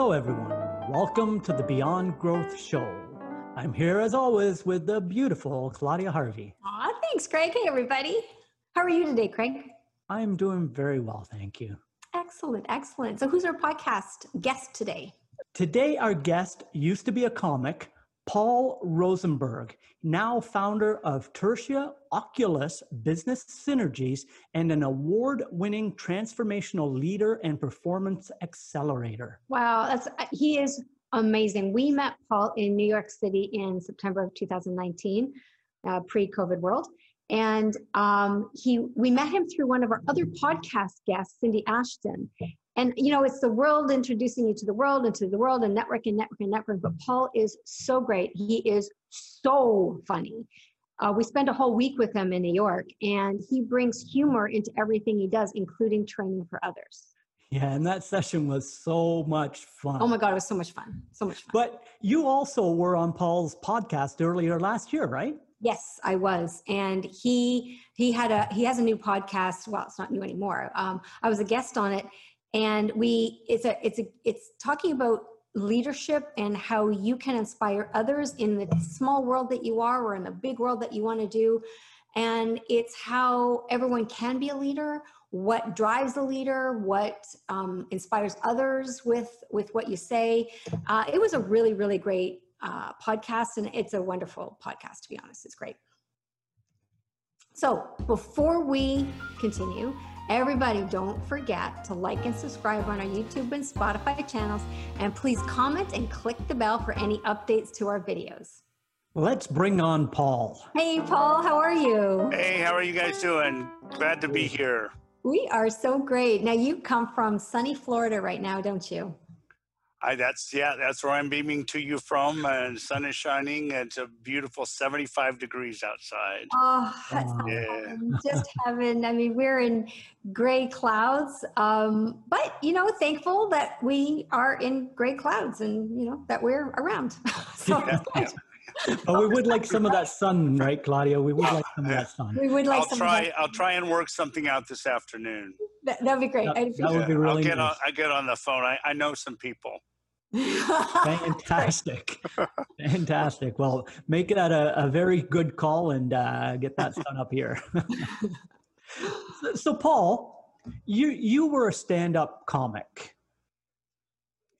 Hello, everyone. Welcome to the Beyond Growth Show. I'm here as always with the beautiful Claudia Harvey. Aw, thanks, Craig. Hey, everybody. How are you today, Craig? I'm doing very well, thank you. Excellent, excellent. So, who's our podcast guest today? Today, our guest used to be a comic, Paul Rosenberg, now founder of Tertia Oculus Business Synergies and an award winning transformational leader and performance accelerator. Wow, that's uh, he is amazing. We met Paul in New York City in September of 2019, uh, pre-COVID world, and um, he we met him through one of our other podcast guests, Cindy Ashton. And you know, it's the world introducing you to the world and to the world and network and network and network. But Paul is so great. He is so funny. Uh, we spent a whole week with him in New York, and he brings humor into everything he does, including training for others. Yeah, and that session was so much fun. Oh my God, it was so much fun. So much fun. But you also were on Paul's podcast earlier last year, right? Yes, I was, and he he had a he has a new podcast. Well, it's not new anymore. Um, I was a guest on it, and we it's a it's a it's talking about leadership and how you can inspire others in the small world that you are or in the big world that you want to do. And it's how everyone can be a leader what drives a leader what um, inspires others with with what you say. Uh, it was a really really great uh, podcast and it's a wonderful podcast to be honest it's great. So before we continue Everybody, don't forget to like and subscribe on our YouTube and Spotify channels, and please comment and click the bell for any updates to our videos. Let's bring on Paul. Hey, Paul, how are you? Hey, how are you guys doing? Glad to be here. We are so great. Now, you come from sunny Florida right now, don't you? I, that's yeah, that's where I'm beaming to you from, and sun is shining. It's a beautiful 75 degrees outside. Oh, that's yeah. heaven. just heaven. I mean, we're in gray clouds, um, but you know, thankful that we are in gray clouds, and you know that we're around. so yeah, yeah. but we would like some of that sun, right, Claudia? We would like some of that sun. We would like. I'll try. I'll try and work something out this afternoon. That would be great. That, that would be really. I'll get nice. on. I get on the phone. I, I know some people. Fantastic. Fantastic. Well, make that a, a very good call and uh, get that done up here. so, so, Paul, you you were a stand-up comic.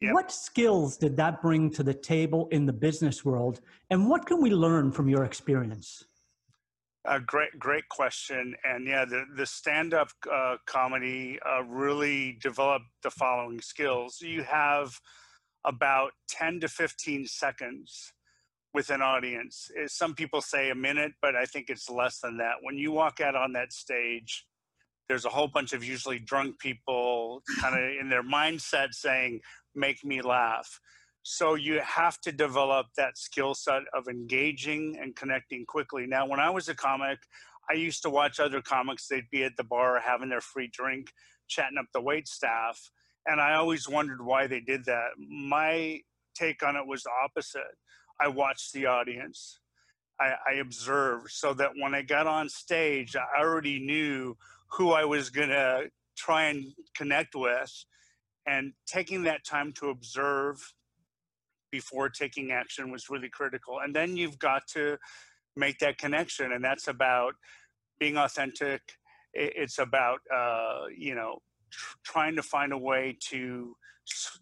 Yep. What skills did that bring to the table in the business world, and what can we learn from your experience? A great, great question. And yeah, the, the stand up uh, comedy uh, really developed the following skills. You have about 10 to 15 seconds with an audience. Eh, some people say a minute, but I think it's less than that. When you walk out on that stage, there's a whole bunch of usually drunk people kind of in their mindset saying, make me laugh. So you have to develop that skill set of engaging and connecting quickly. Now, when I was a comic, I used to watch other comics. They'd be at the bar having their free drink, chatting up the wait staff and I always wondered why they did that. My take on it was the opposite. I watched the audience. I, I observed so that when I got on stage, I already knew who I was going to try and connect with. And taking that time to observe before taking action was really critical. And then you've got to make that connection. And that's about being authentic. It's about, uh, you know, tr- trying to find a way to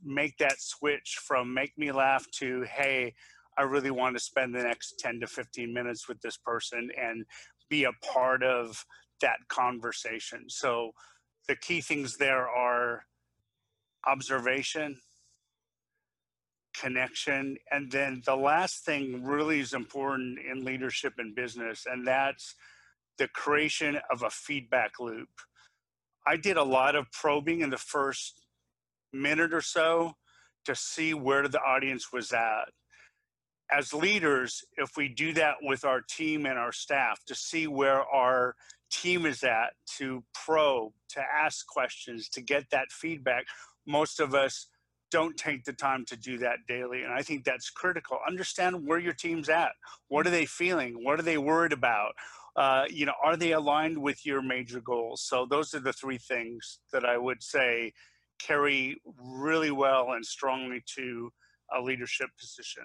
make that switch from make me laugh to hey i really want to spend the next 10 to 15 minutes with this person and be a part of that conversation. So the key things there are observation connection and then the last thing really is important in leadership and business and that's the creation of a feedback loop I did a lot of probing in the first minute or so to see where the audience was at. As leaders, if we do that with our team and our staff to see where our team is at, to probe, to ask questions, to get that feedback, most of us don't take the time to do that daily. And I think that's critical. Understand where your team's at. What are they feeling? What are they worried about? Uh, you know, are they aligned with your major goals? So those are the three things that I would say carry really well and strongly to a leadership position.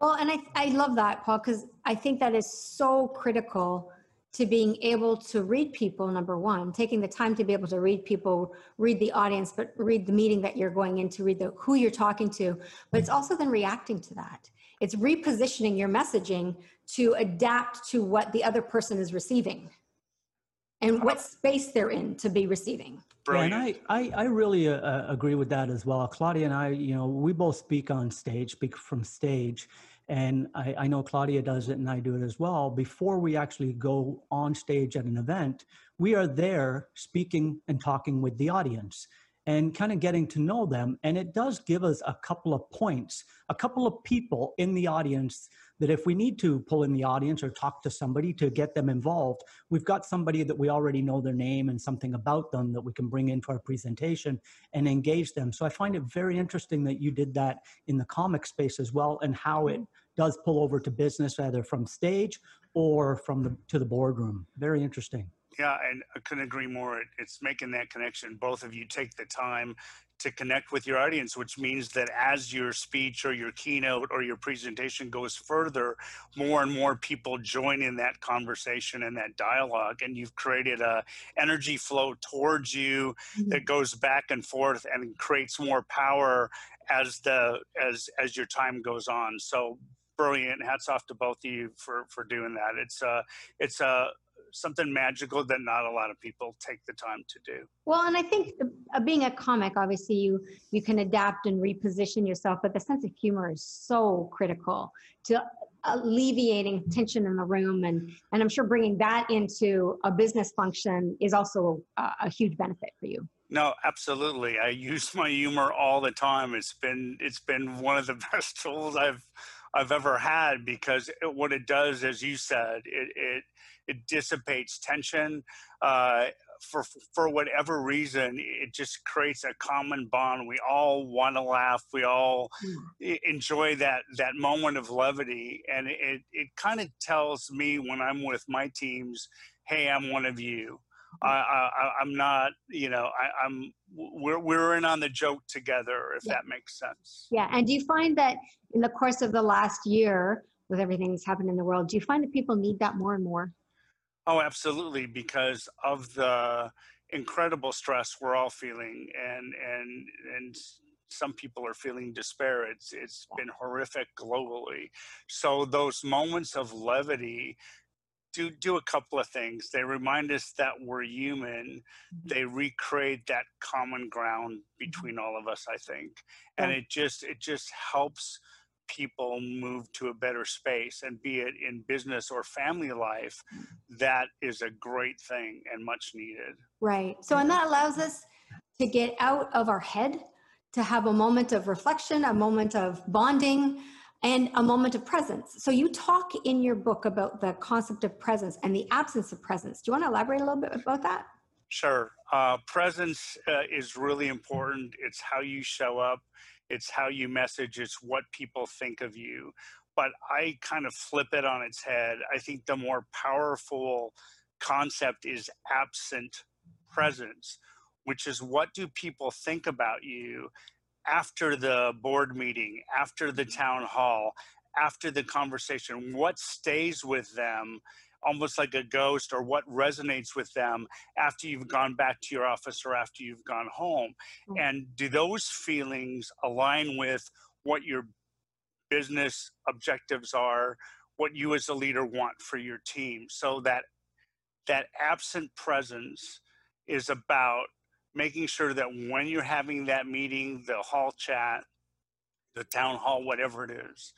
Well, and I, I love that, Paul, because I think that is so critical to being able to read people, number one, taking the time to be able to read people, read the audience, but read the meeting that you're going into, read the who you're talking to. But it's also then reacting to that. It's repositioning your messaging to adapt to what the other person is receiving and what space they're in to be receiving. Brilliant. Yeah, and I, I, I really uh, uh, agree with that as well. Claudia and I, you know, we both speak on stage, speak from stage. And I, I know Claudia does it and I do it as well. Before we actually go on stage at an event, we are there speaking and talking with the audience and kind of getting to know them. And it does give us a couple of points, a couple of people in the audience that if we need to pull in the audience or talk to somebody to get them involved, we've got somebody that we already know their name and something about them that we can bring into our presentation and engage them. So I find it very interesting that you did that in the comic space as well and how it does pull over to business either from stage or from the to the boardroom. Very interesting. Yeah, and I couldn't agree more. It's making that connection. Both of you take the time to connect with your audience, which means that as your speech or your keynote or your presentation goes further, more and more people join in that conversation and that dialogue, and you've created a energy flow towards you mm-hmm. that goes back and forth and creates more power as the as as your time goes on. So brilliant! Hats off to both of you for for doing that. It's a it's a something magical that not a lot of people take the time to do. Well, and I think uh, being a comic, obviously you you can adapt and reposition yourself, but the sense of humor is so critical to alleviating tension in the room, and and I'm sure bringing that into a business function is also a, a huge benefit for you. No, absolutely. I use my humor all the time. It's been it's been one of the best tools I've I've ever had because it, what it does, as you said, it it it dissipates tension. Uh, for for whatever reason, it just creates a common bond. We all want to laugh. We all mm. enjoy that that moment of levity, and it it kind of tells me when I'm with my teams, "Hey, I'm one of you." I, I, am not, you know, I, am we're, we're in on the joke together, if yeah. that makes sense. Yeah. And do you find that in the course of the last year, with everything that's happened in the world, do you find that people need that more and more? Oh, absolutely, because of the incredible stress we're all feeling, and and and some people are feeling despair. It's it's been horrific globally. So those moments of levity do do a couple of things. They remind us that we're human. Mm-hmm. They recreate that common ground between all of us, I think, and it just it just helps people move to a better space and be it in business or family life that is a great thing and much needed right so and that allows us to get out of our head to have a moment of reflection a moment of bonding and a moment of presence. So you talk in your book about the concept of presence and the absence of presence. Do you want to elaborate a little bit about that? Sure. Uh, presence uh, is really important. It's how you show up. It's how you message, it's what people think of you. But I kind of flip it on its head. I think the more powerful concept is absent presence, which is what do people think about you after the board meeting, after the town hall, after the conversation? What stays with them almost like a ghost or what resonates with them after you've gone back to your office or after you've gone home mm-hmm. and do those feelings align with what your business objectives are what you as a leader want for your team so that that absent presence is about making sure that when you're having that meeting the hall chat the town hall whatever it is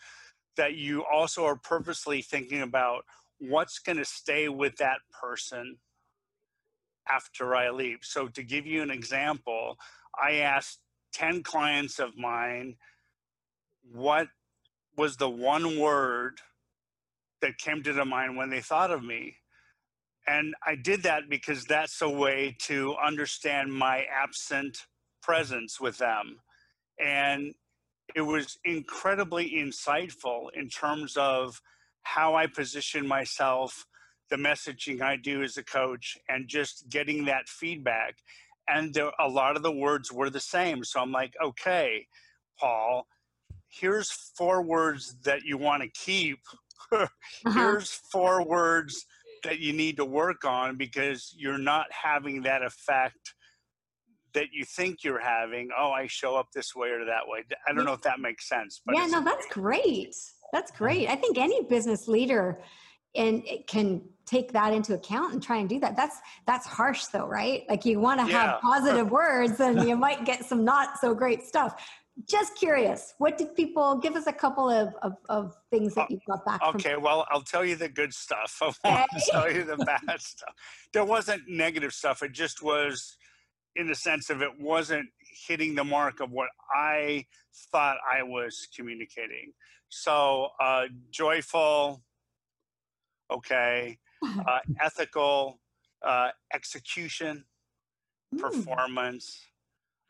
that you also are purposely thinking about what's going to stay with that person after I leave. So, to give you an example, I asked 10 clients of mine what was the one word that came to their mind when they thought of me. And I did that because that's a way to understand my absent presence with them. And it was incredibly insightful in terms of how I position myself, the messaging I do as a coach, and just getting that feedback. and there, a lot of the words were the same. So I'm like, okay, Paul, here's four words that you want to keep. uh-huh. Here's four words that you need to work on because you're not having that effect that you think you're having. Oh, I show up this way or that way. I don't know if that makes sense. But yeah, no, that's great. That's great. I think any business leader and can take that into account and try and do that. That's that's harsh though, right? Like you want to yeah. have positive words and you might get some not so great stuff. Just curious, what did people give us a couple of, of, of things that you got back? Okay, from- well, I'll tell you the good stuff. I won't okay. tell you the bad stuff. There wasn't negative stuff. It just was in the sense of it wasn't hitting the mark of what I thought I was communicating. So uh, joyful, okay, uh, ethical, uh, execution, mm. performance,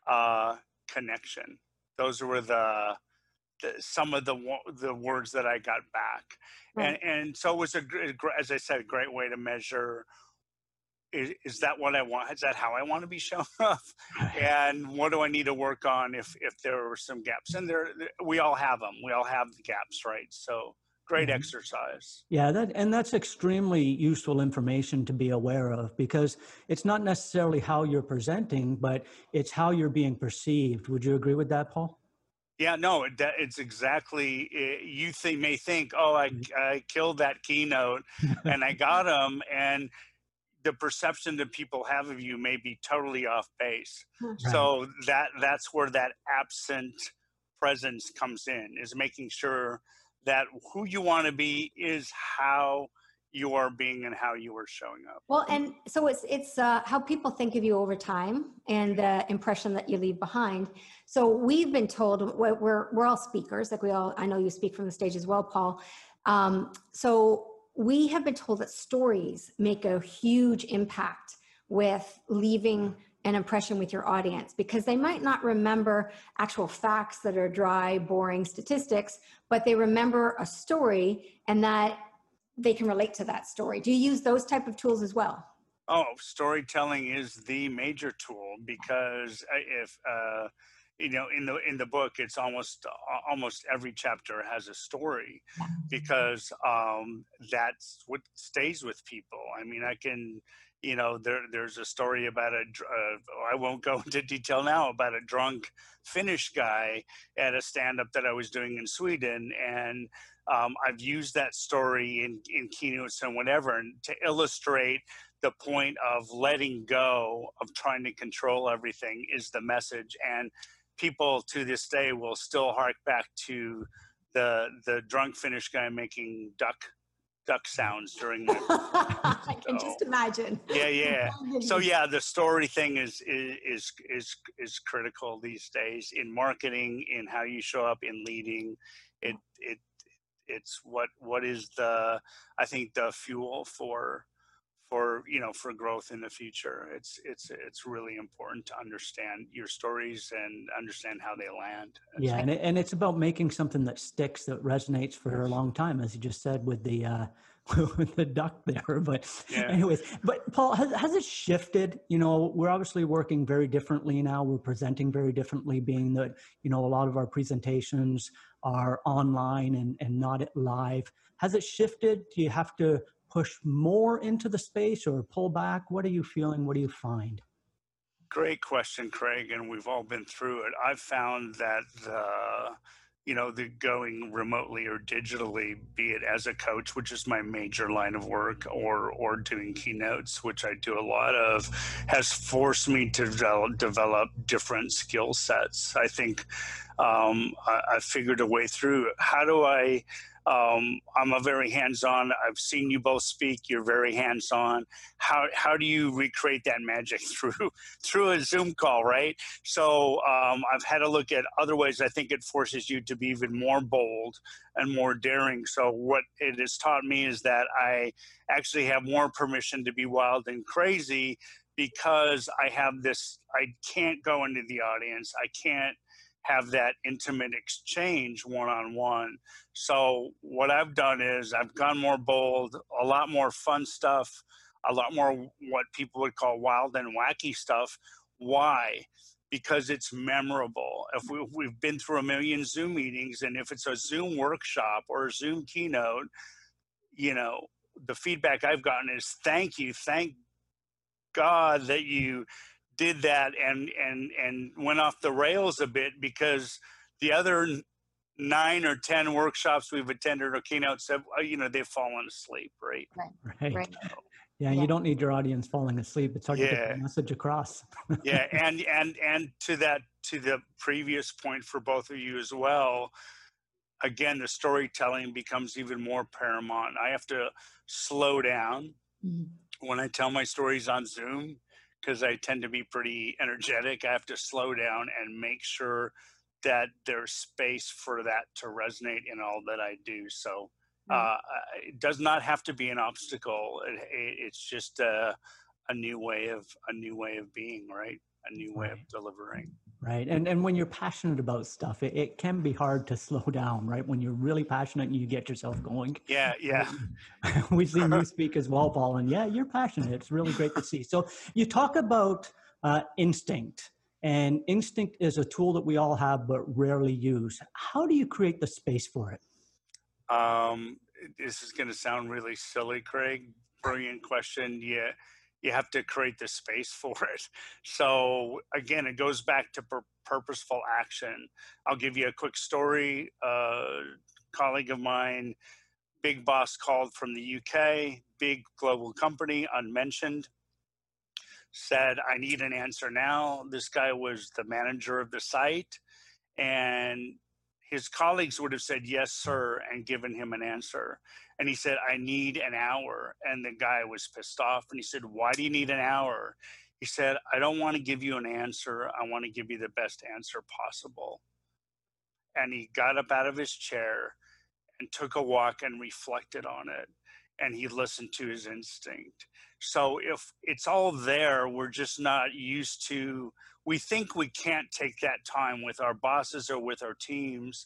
uh, connection. Those were the, the, some of the the words that I got back, and and so it was a as I said, a great way to measure. Is, is that what I want? Is that how I want to be shown up? And what do I need to work on if if there were some gaps? And there, we all have them. We all have the gaps, right? So great mm-hmm. exercise. Yeah, that and that's extremely useful information to be aware of because it's not necessarily how you're presenting, but it's how you're being perceived. Would you agree with that, Paul? Yeah, no, it, it's exactly. Eh, you think, may think, oh, I. I killed that keynote and I got them, and the perception that people have of you may be totally off base. Right. So that that's where that absent presence comes in, is making sure that who you want to be is how you are being and how you are showing up. Well, and so it's it's uh, how people think of you over time and the impression that you leave behind. So we've been told we're we're all speakers, like we all. I know you speak from the stage as well, Paul. Um, so we have been told that stories make a huge impact with leaving an impression with your audience because they might not remember actual facts that are dry, boring statistics, but they remember a story and that they can relate to that story. Do you use those type of tools as well? Oh, storytelling is the major tool because if uh, you know in the in the book it's almost almost every chapter has a story because um, that's what stays with people. I mean, I can you know there there's a story about a uh, I won't go into detail now about a drunk Finnish guy at a stand up that I was doing in Sweden and um, I've used that story in in keynotes and whatever and to illustrate the point of letting go of trying to control everything is the message and people to this day will still hark back to the the drunk Finnish guy making duck duck sounds during my I can so, just imagine. Yeah, yeah. so yeah, the story thing is is is is critical these days in marketing, in how you show up in leading. It it it's what what is the I think the fuel for for you know for growth in the future. It's it's it's really important to understand your stories and understand how they land. Yeah and, it, and it's about making something that sticks that resonates for a long time as you just said with the uh with the duck there but yeah. anyways but paul has, has it shifted? You know we're obviously working very differently now. We're presenting very differently being that you know a lot of our presentations are online and, and not live. Has it shifted? Do you have to push more into the space or pull back? What are you feeling? What do you find? Great question, Craig. And we've all been through it. I've found that the you know, the going remotely or digitally, be it as a coach, which is my major line of work, or or doing keynotes, which I do a lot of, has forced me to develop, develop different skill sets. I think um, I, I figured a way through. How do I um, I'm a very hands-on. I've seen you both speak. You're very hands-on. How how do you recreate that magic through through a Zoom call, right? So um, I've had a look at other ways. I think it forces you to be even more bold and more daring. So what it has taught me is that I actually have more permission to be wild and crazy because I have this. I can't go into the audience. I can't have that intimate exchange one on one. So, what I've done is I've gone more bold, a lot more fun stuff, a lot more what people would call wild and wacky stuff, Why? Because it's memorable. If we, we've been through a million Zoom meetings, and if it's a Zoom workshop or a Zoom keynote, you know, the feedback I've gotten is thank you, thank God that you did that and and and went off the rails a bit because the other nine or ten workshops we've attended or keynotes have uh, you know they've fallen asleep right right, right. Yeah, yeah, you don't need your audience falling asleep. It's hard yeah. to get the message across. yeah, and and and to that to the previous point for both of you as well. Again, the storytelling becomes even more paramount. I have to slow down mm-hmm. when I tell my stories on Zoom because I tend to be pretty energetic. I have to slow down and make sure that there's space for that to resonate in all that I do. So mm. uh, it does not have to be an obstacle. It, it, it's just a, a new way of a new way of being, right? A new way of delivering. Right. And and when you're passionate about stuff, it, it can be hard to slow down, right? When you're really passionate and you get yourself going. Yeah, yeah. We've seen you speak as well, Paul, and yeah, you're passionate. It's really great to see. So you talk about uh, instinct and instinct is a tool that we all have but rarely use. How do you create the space for it? Um, this is going to sound really silly, Craig. Brilliant question. Yeah, you have to create the space for it. So again, it goes back to pur- purposeful action. I'll give you a quick story. A colleague of mine, big boss, called from the UK, big global company, unmentioned said, I need an answer now. This guy was the manager of the site, and his colleagues would have said, Yes, sir, and given him an answer. And he said, I need an hour. And the guy was pissed off and he said, Why do you need an hour? He said, I don't want to give you an answer. I want to give you the best answer possible. And he got up out of his chair and took a walk and reflected on it. And he listened to his instinct. So if it's all there, we're just not used to, we think we can't take that time with our bosses or with our teams.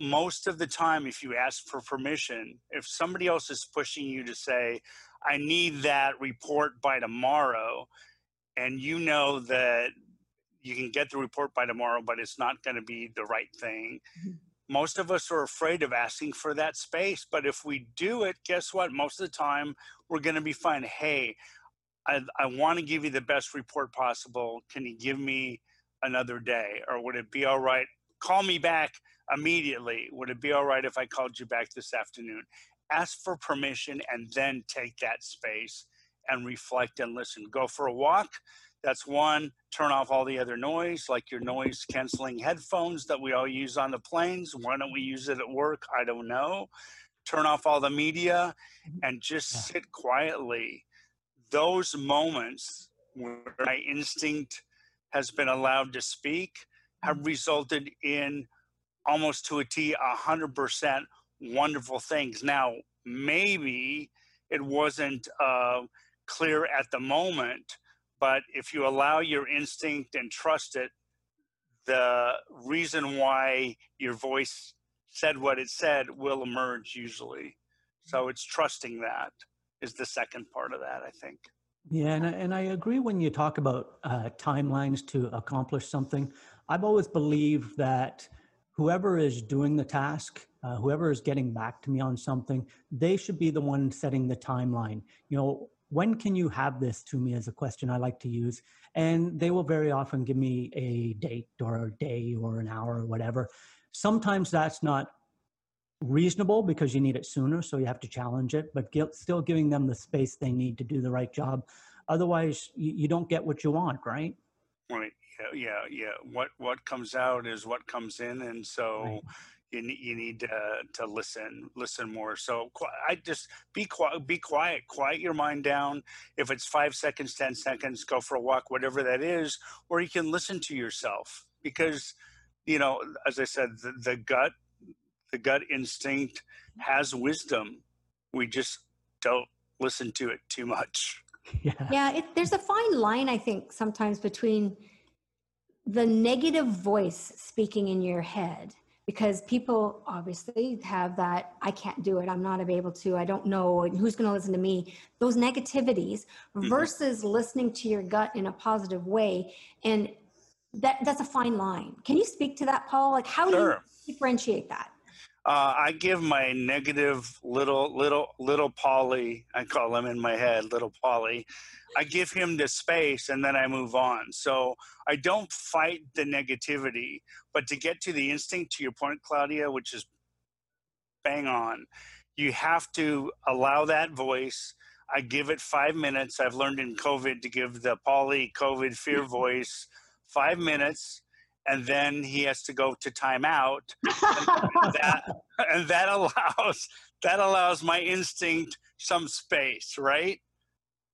Most of the time, if you ask for permission, if somebody else is pushing you to say, I need that report by tomorrow, and you know that you can get the report by tomorrow, but it's not going to be the right thing. Mm-hmm most of us are afraid of asking for that space. But if we do it, guess what? Most of the time, we're going to be fine. Hey, I, I want to give you the best report possible. Can you give me another day? Or would it be all right? Call me back immediately. Would it be all right if I called you back this afternoon? Ask for permission and then take that space and reflect and listen. Go for a walk. That's one turn off all the other noise, like your noise canceling headphones that we all use on the planes. Why don't we use it at work? I don't know. Turn off all the media mm-hmm. and just sit quietly. Those moments where my instinct has been allowed to speak have mm-hmm. resulted in almost to a T, a hundred percent wonderful things. Now, maybe it wasn't uh, clear at the moment, but if you allow your instinct and trust it, the reason why your voice said what it said will emerge usually. So it's trusting that is the second part of that, I think. Yeah, and I, and I agree when you talk about uh, timelines to accomplish something. I've always believed that whoever is doing the task, uh, whoever is getting back to me on something, they should be the one setting the timeline. You know, when can you have this to me as a question I like to use. And they will very often give me a date or a day or an hour or whatever. Sometimes that's not reasonable because you need it sooner, so you have to challenge it, but still giving them the space they need to do the right job. Otherwise, you, you don't get what you want, right? Right. Yeah, yeah, yeah. What what comes out is what comes in, and so right you need, you need to, to listen listen more. So i just be quiet be quiet quiet your mind down. If it's five seconds ten seconds go for a walk whatever that is or you can listen to yourself. Because you know as i said the, the gut the gut instinct has wisdom. We just don't listen to it too much. Yeah, yeah it, there's a fine line i think sometimes between the negative voice speaking in your head because people obviously have that i can't do it. I'm not able to. I don't know who's going to listen to me. Those negativities mm-hmm. versus listening to your gut in a positive way. And that that's a fine line. Can you speak to that paul? Like how sure. do you differentiate that uh, I give my negative little little little Polly. I call him in my head little Polly. I give him the space and then I move on. So I don't fight the negativity, but to get to the instinct, to your point, Claudia, which is bang on, you have to allow that voice. I give it five minutes. I've learned in COVID to give the Polly COVID fear voice five minutes and then he has to go to timeout. and, that, and that allows that allows my instinct some space, right?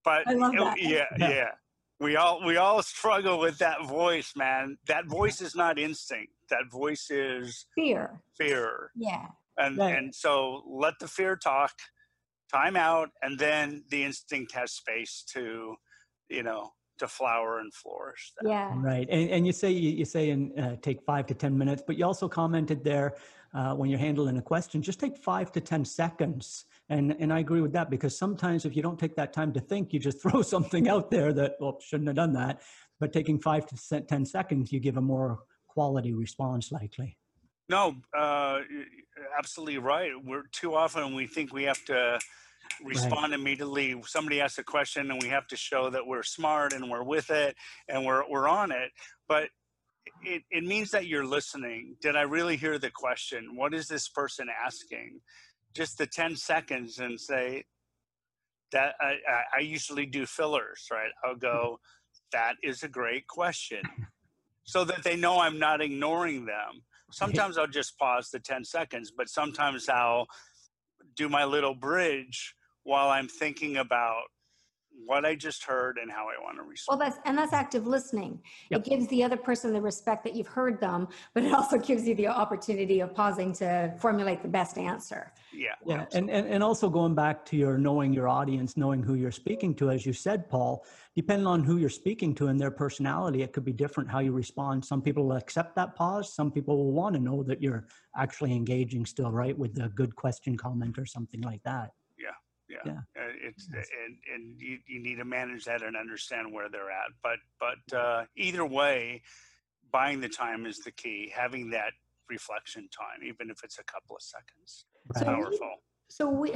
But it, yeah, yeah. We all we all struggle with that voice, man. That voice is not instinct. That voice is fear. Fear. Yeah. And right. and so let the fear talk, time out, and then the instinct has space to, you know, to flower and flourish. Yeah. Right. And, and you say you, you say in uh, take five to ten minutes, but you also commented there uh, when you're handling a question, just take five to ten seconds. And and I agree with that because sometimes if you don't take that time to think, you just throw something out there that well shouldn't have done that. But taking five to ten seconds, you give a more quality response likely. No, uh, absolutely right. We're too often we think we have to respond right. immediately. Somebody asks a question and we have to show that we're smart and we're with it and we're, we're on it. But it, it means that you're listening. Did I really hear the question? What is this person asking? Just the 10 seconds and say, that I, I usually do fillers, right? I'll go, mm-hmm. that is a great question. So that they know I'm not ignoring them. Sometimes I'll just pause the 10 seconds, but sometimes I'll do my little bridge while I'm thinking about what I just heard and how I want to respond. Well, that's and that's active listening. Yep. It gives the other person the respect that you've heard them, but it also gives you the opportunity of pausing to formulate the best answer. Yeah. Yeah. And, and and also going back to your knowing your audience, knowing who you're speaking to, as you said, Paul, depending on who you're speaking to and their personality, it could be different how you respond. Some people will accept that pause. Some people will want to know that you're actually engaging still, right, with a good question comment or something like that yeah, yeah. Uh, it's yes. and and you, you need to manage that and understand where they're at but but uh, either way buying the time is the key having that reflection time even if it's a couple of seconds right. powerful so we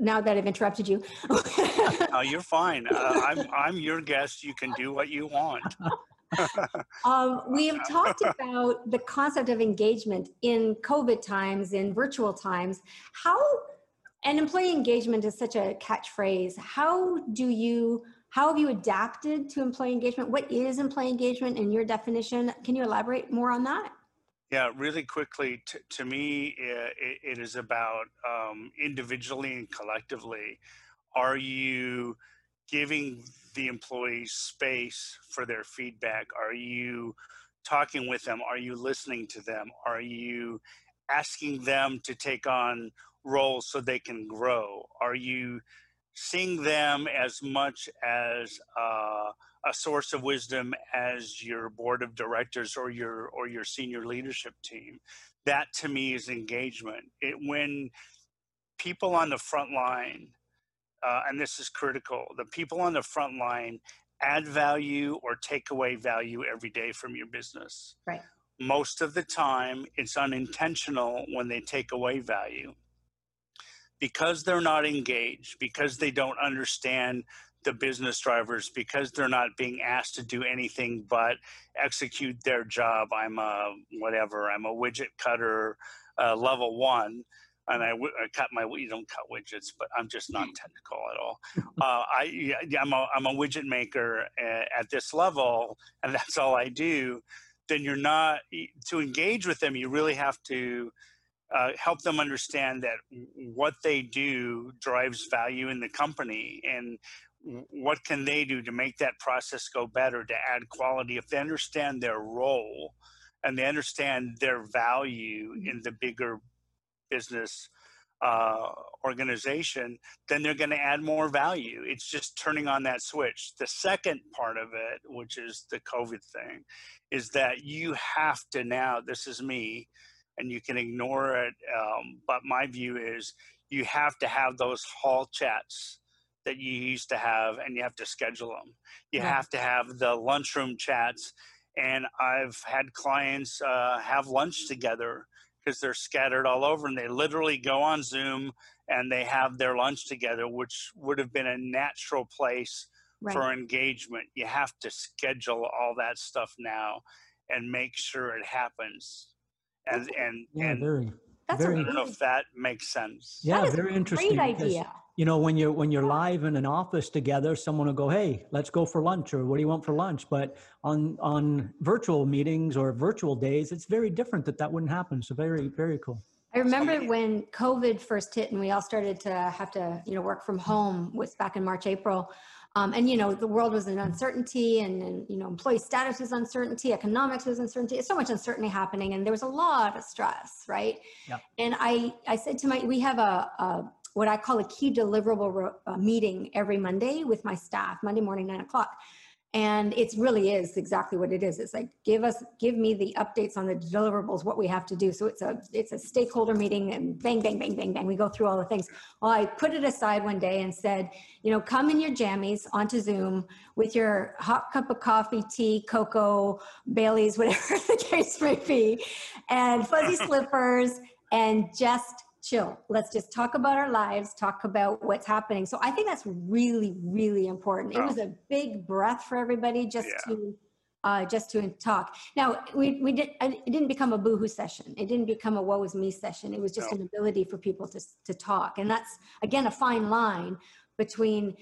now that i've interrupted you oh you're fine uh, i'm i'm your guest you can do what you want um, we have talked about the concept of engagement in covid times in virtual times how and employee engagement is such a catchphrase. How do you how have you adapted to employee engagement? What is employee engagement in your definition? Can you elaborate more on that? Yeah, really quickly. T- to me, it, it is about um, individually and collectively. Are you giving the employees space for their feedback? Are you talking with them? Are you listening to them? Are you asking them to take on roles so they can grow? Are you seeing them as much as uh, a source of wisdom as your board of directors or your or your senior leadership team? That to me is engagement. It when people on the front line, uh, and this is critical, the people on the front line add value or take away value every day from your business. Right. Most of the time, it's unintentional when they take away value because they're not engaged, because they don't understand the business drivers, because they're not being asked to do anything but execute their job. I'm a whatever, I'm a widget cutter, uh, level one. And I, I cut my, you don't cut widgets, but I'm just not technical at all. Uh, I, I'm a, I'm a widget maker at this level, and that's all I do. Then you're not, to engage with them, you really have to uh, help them understand that what they do drives value in the company and what can they do to make that process go better to add quality if they understand their role and they understand their value in the bigger business uh, organization, then they're going to add more value. It's just turning on that switch. The second part of it, which is the COVID thing, is that you have to now, this is me, and you can ignore it. Um, but my view is you have to have those hall chats that you used to have and you have to schedule them. You have to have the lunchroom chats. And I've had clients uh, have lunch together because they're scattered all over and they literally go on Zoom and they have their lunch together, which would have been a natural place right. for engagement. You have to schedule all that stuff now and make sure it happens. And and yeah, and very, that's very, I don't know if that makes sense. Yeah, very interesting. Great idea. You know, when you're when you're live in an office together, someone will go, "Hey, let's go for lunch," or "What do you want for lunch?" But on on virtual meetings or virtual days, it's very different. That that wouldn't happen. So very very cool. I remember when COVID first hit and we all started to have to, you know, work from home was back in March, April. Um, and you know the world was in uncertainty and, and, you know employee status was uncertainty economics was uncertainty It's so much uncertainty happening and there was a lot of stress right yep. and i i said to my we have a, a what i call a key deliverable uh, meeting every monday with my staff monday morning nine o'clock and it really is exactly what it is. It's like give us give me the updates on the deliverables what we have to do. So it's a it's a stakeholder meeting and bang bang bang bang bang. We go through all the things. Well i put it aside one day and said you know come in your jammies onto zoom with your hot cup of coffee tea cocoa baileys whatever the case may be and fuzzy slippers and just chill. Let's just talk about our lives, talk about what's happening. So I think that's really, really important. It was a big breath for everybody just yeah. to uh, just to talk. Now we we did it didn't become a boohoo session. It didn't become a woe is me session. It was just no. an ability for people to to talk, and that's again a fine line between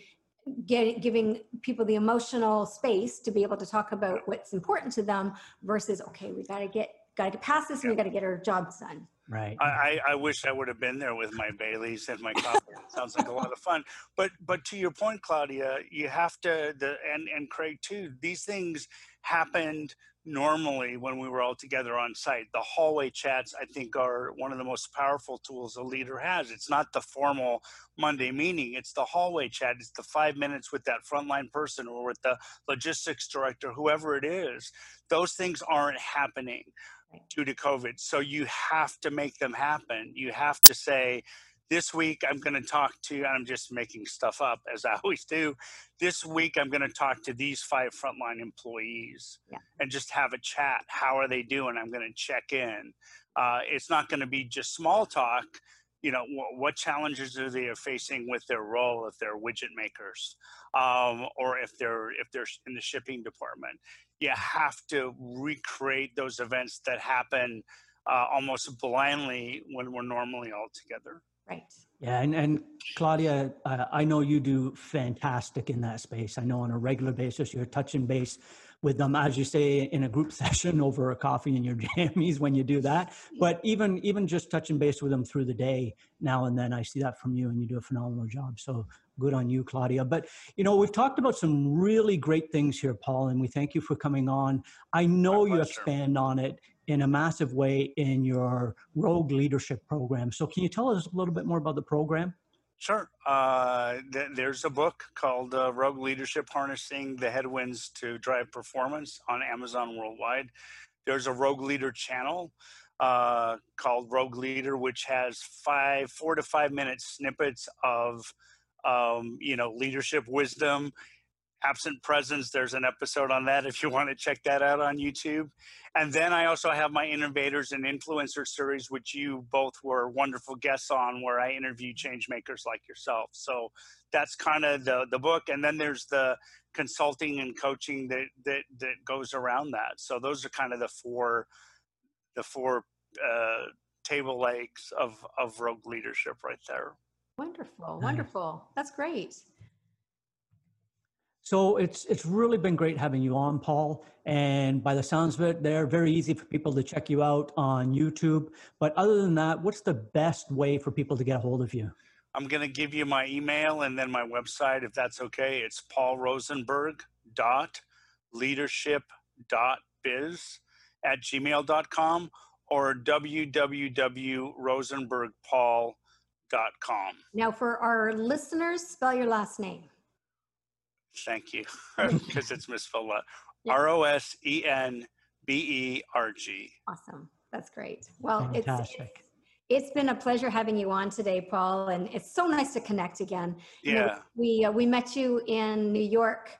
getting giving people the emotional space to be able to talk about what's important to them versus okay, we got to get got to get past this and we got to get our jobs done. Right. I, I wish I would have been there with my Baileys and my coffee. sounds like a lot of fun. But but to your point, Claudia, you have to the and and Craig too. These things happened normally when we were all together on site. The hallway chats, I think, are one of the most powerful tools a leader has. It's not the formal Monday meeting, it's the hallway chat. It's the five minutes with that frontline person or with the logistics director, whoever it is. Those things aren't happening due to COVID. So you have to make them happen. You have to say, this week I'm going to talk to, I'm just making stuff up as I always do. This week I'm going to talk to these five frontline employees yeah. and just have a chat. How are they doing? I'm going to check in. Uh, it's not going to be just small talk. You know, what, what challenges are they facing with their role if they're widget makers, um, or if they're if they're in the shipping department? you have to recreate those events that happen uh, almost blindly when we're normally all together. Right. Yeah, and, and Claudia, uh, I know you do fantastic in that space. I know on a regular basis you're touching base with them, as you say, in a group session over a coffee in your jammies when you do that. But even even just touching base with them through the day now and then, I see that from you, and you do a phenomenal job. So good on you, Claudia. But you know, we've talked about some really great things here, Paul, and we thank you for coming on. I know you expand on it in a massive way in your Rogue Leadership Program. So can you tell us a little bit more about the program? Sure. Uh, th- there's a book called uh, Rogue Leadership Harnessing the Headwinds to Drive Performance on Amazon Worldwide. There's a Rogue Leader channel uh, called Rogue Leader, which has five, four to five minute snippets of, um, you know, leadership wisdom absent presence there's an episode on that if you want to check that out on youtube. And then i also have my innovators and influencer series which you both were wonderful guests on where i interview changemakers like yourself. So that's kind of the the book and then there's the consulting and coaching that that that goes around that. So those are kind of the four the four uh, table legs of of rogue leadership right there. Wonderful wonderful. That's great so it's it's really been great having you on, Paul. And by the sounds of it, they're very easy for people to check you out on YouTube. But other than that, what's the best way for people to get a hold of you? I'm going to give you my email and then my website, if that's okay. It's Paul Rosenberg dot leadership biz at gmail.com or www.rosenbergpaul.com. Now, for our listeners, spell your last name. Thank you, because it's Miss misspelled. R O S E N B E R G. Awesome. That's great. Well, Fantastic. it's, it's it's been a pleasure having you on today, Paul, and it's so nice to connect again. You know, Yeah. we uh, we met you in New York,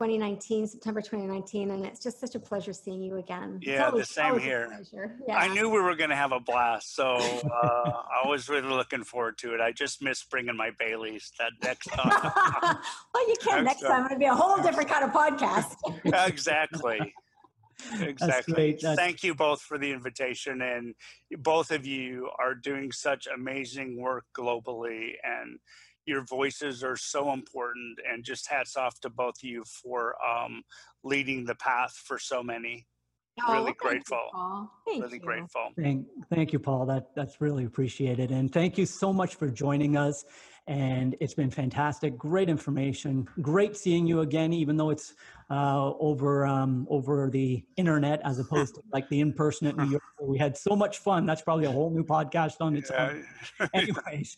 2019, September 2019, and it's just such a pleasure seeing you again. It's Yeah, the same here. pleasure. I knew we were going to have a blast, so uh, I was really looking forward to it. I just miss bringing my Baileys that next time. well, you can Next next time. It'll be a whole different kind of podcast. exactly. Exactly. Thank you both for the invitation, and both of you are doing such amazing work globally, and your voices are so important. And just hats off to both of you for um, leading the path for so many. Oh, Really well, thank you, grateful. Paul. Thank really you. grateful. Thank, thank you, Paul. That that's really appreciated, and thank you so much for joining us. And it's been fantastic, great information, great seeing you again, even though it's uh, over um, over the internet as opposed to like the in person at New York. We had so much fun. That's probably a whole new podcast on its own. Anyways,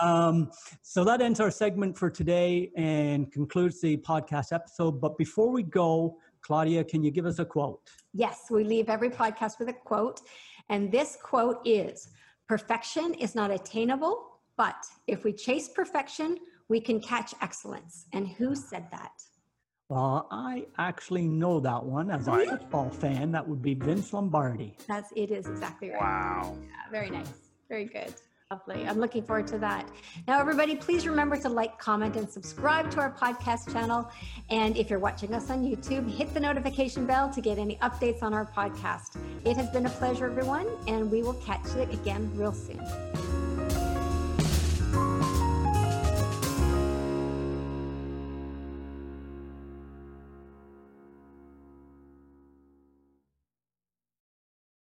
um, so that ends our segment for today and concludes the podcast episode. But before we go, Claudia, can you give us a quote? Yes, we leave every podcast with a quote. And this quote is Perfection is not attainable, but if we chase perfection, we can catch excellence. And who said that? Well, I actually know that one as a football fan. That would be Vince Lombardi. That's it is exactly right. Wow. Yeah, very nice. Very good. Lovely. I'm looking forward to that. Now, everybody, please remember to like, comment, and subscribe to our podcast channel. And if you're watching us on YouTube, hit the notification bell to get any updates on our podcast. It has been a pleasure, everyone, and we will catch you again real soon.